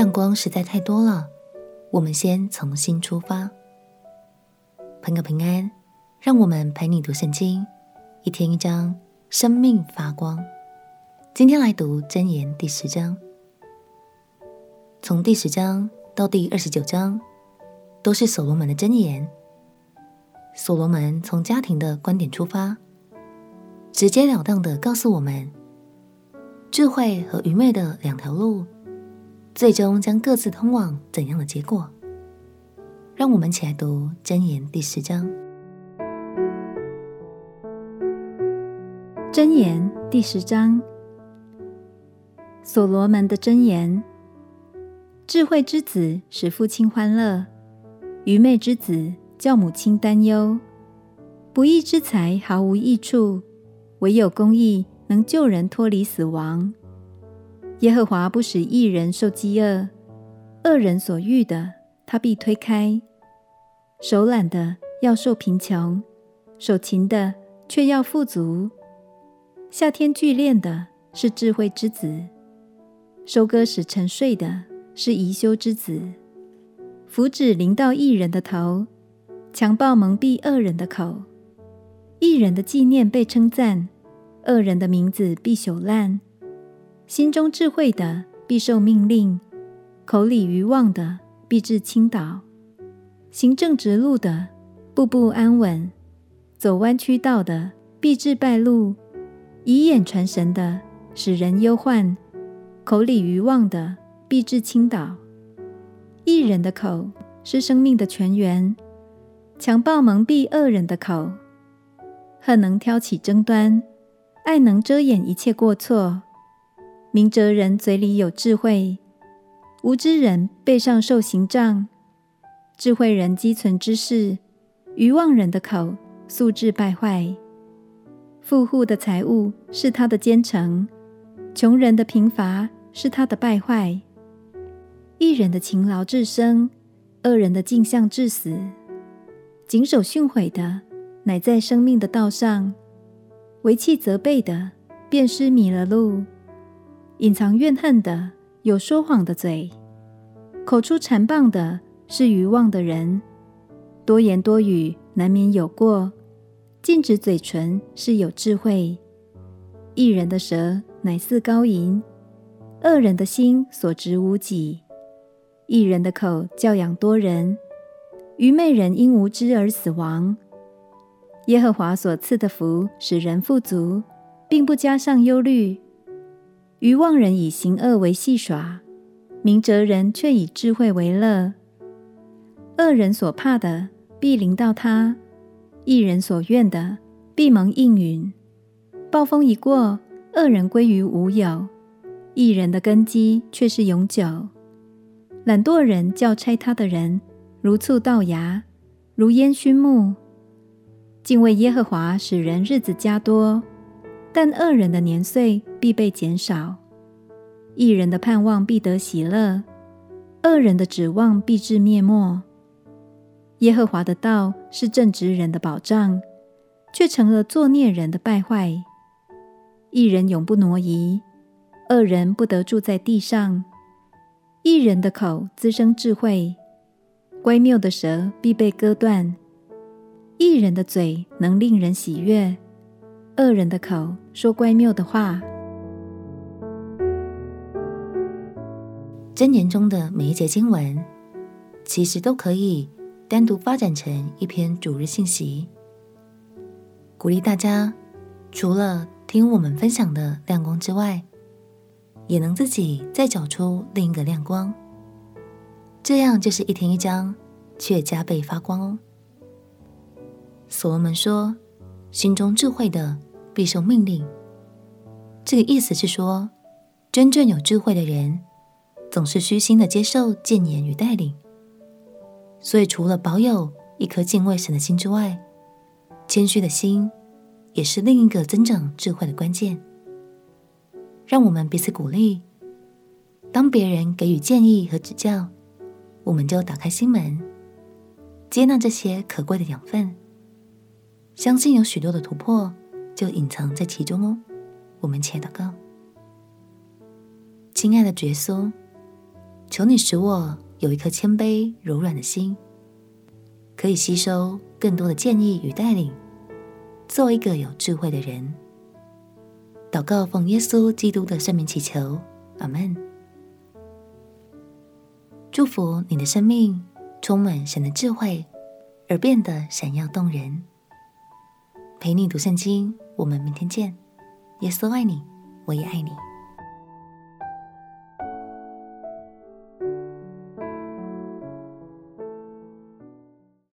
亮光实在太多了，我们先从心出发。朋友平安，让我们陪你读圣经，一天一章，生命发光。今天来读箴言第十章，从第十章到第二十九章，都是所罗门的箴言。所罗门从家庭的观点出发，直截了当的告诉我们，智慧和愚昧的两条路。最终将各自通往怎样的结果？让我们一起来读箴言第十章。箴言第十章，所罗门的箴言：智慧之子使父亲欢乐，愚昧之子叫母亲担忧。不义之财毫无益处，唯有公义能救人脱离死亡。耶和华不使一人受饥饿，恶人所欲的，他必推开。手懒的要受贫穷，手勤的却要富足。夏天聚敛的是智慧之子，收割时沉睡的是贻羞之子。福祉临到义人的头，强暴蒙蔽恶人的口。义人的纪念被称赞，恶人的名字必朽烂。心中智慧的必受命令，口里愚妄的必致倾倒。行正直路的步步安稳，走弯曲道的必致败露。以眼传神的使人忧患，口里愚妄的必致倾倒。一人的口是生命的泉源，强暴蒙蔽恶人的口。恨能挑起争端，爱能遮掩一切过错。明哲人嘴里有智慧，无知人背上受刑杖。智慧人积存知识，愚妄人的口素质败坏。富户的财物是他的坚城，穷人的贫乏是他的败坏。一人的勤劳致生，恶人的径向致死。谨守训诲的，乃在生命的道上；为气责备的，便失迷了路。隐藏怨恨的有说谎的嘴，口出谗谤的是愚妄的人，多言多语难免有过，禁止嘴唇是有智慧。一人的舌乃似高银，恶人的心所执无己。一人的口教养多人，愚昧人因无知而死亡。耶和华所赐的福使人富足，并不加上忧虑。愚妄人以行恶为戏耍，明哲人却以智慧为乐。恶人所怕的必临到他，一人所愿的必蒙应允。暴风一过，恶人归于无有；一人的根基却是永久。懒惰人叫差他的人如醋倒牙，如烟熏目。敬畏耶和华使人日子加多。但恶人的年岁必被减少，义人的盼望必得喜乐，恶人的指望必致灭没。耶和华的道是正直人的保障，却成了作孽人的败坏。义人永不挪移，恶人不得住在地上。义人的口滋生智慧，乖谬的舌必被割断。义人的嘴能令人喜悦。恶人的口说乖谬的话。箴言中的每一节经文，其实都可以单独发展成一篇主日信息，鼓励大家除了听我们分享的亮光之外，也能自己再找出另一个亮光，这样就是一天一章，却加倍发光哦。所罗门说：“心中智慧的。”必受命令。这个意思是说，真正有智慧的人，总是虚心的接受谏言与带领。所以，除了保有一颗敬畏神的心之外，谦虚的心也是另一个增长智慧的关键。让我们彼此鼓励。当别人给予建议和指教，我们就打开心门，接纳这些可贵的养分，相信有许多的突破。就隐藏在其中哦。我们且祷告，亲爱的耶稣，求你使我有一颗谦卑柔软的心，可以吸收更多的建议与带领，做一个有智慧的人。祷告奉耶稣基督的圣名祈求，阿门。祝福你的生命充满神的智慧，而变得闪耀动人。陪你读圣经，我们明天见。耶稣爱你，我也爱你。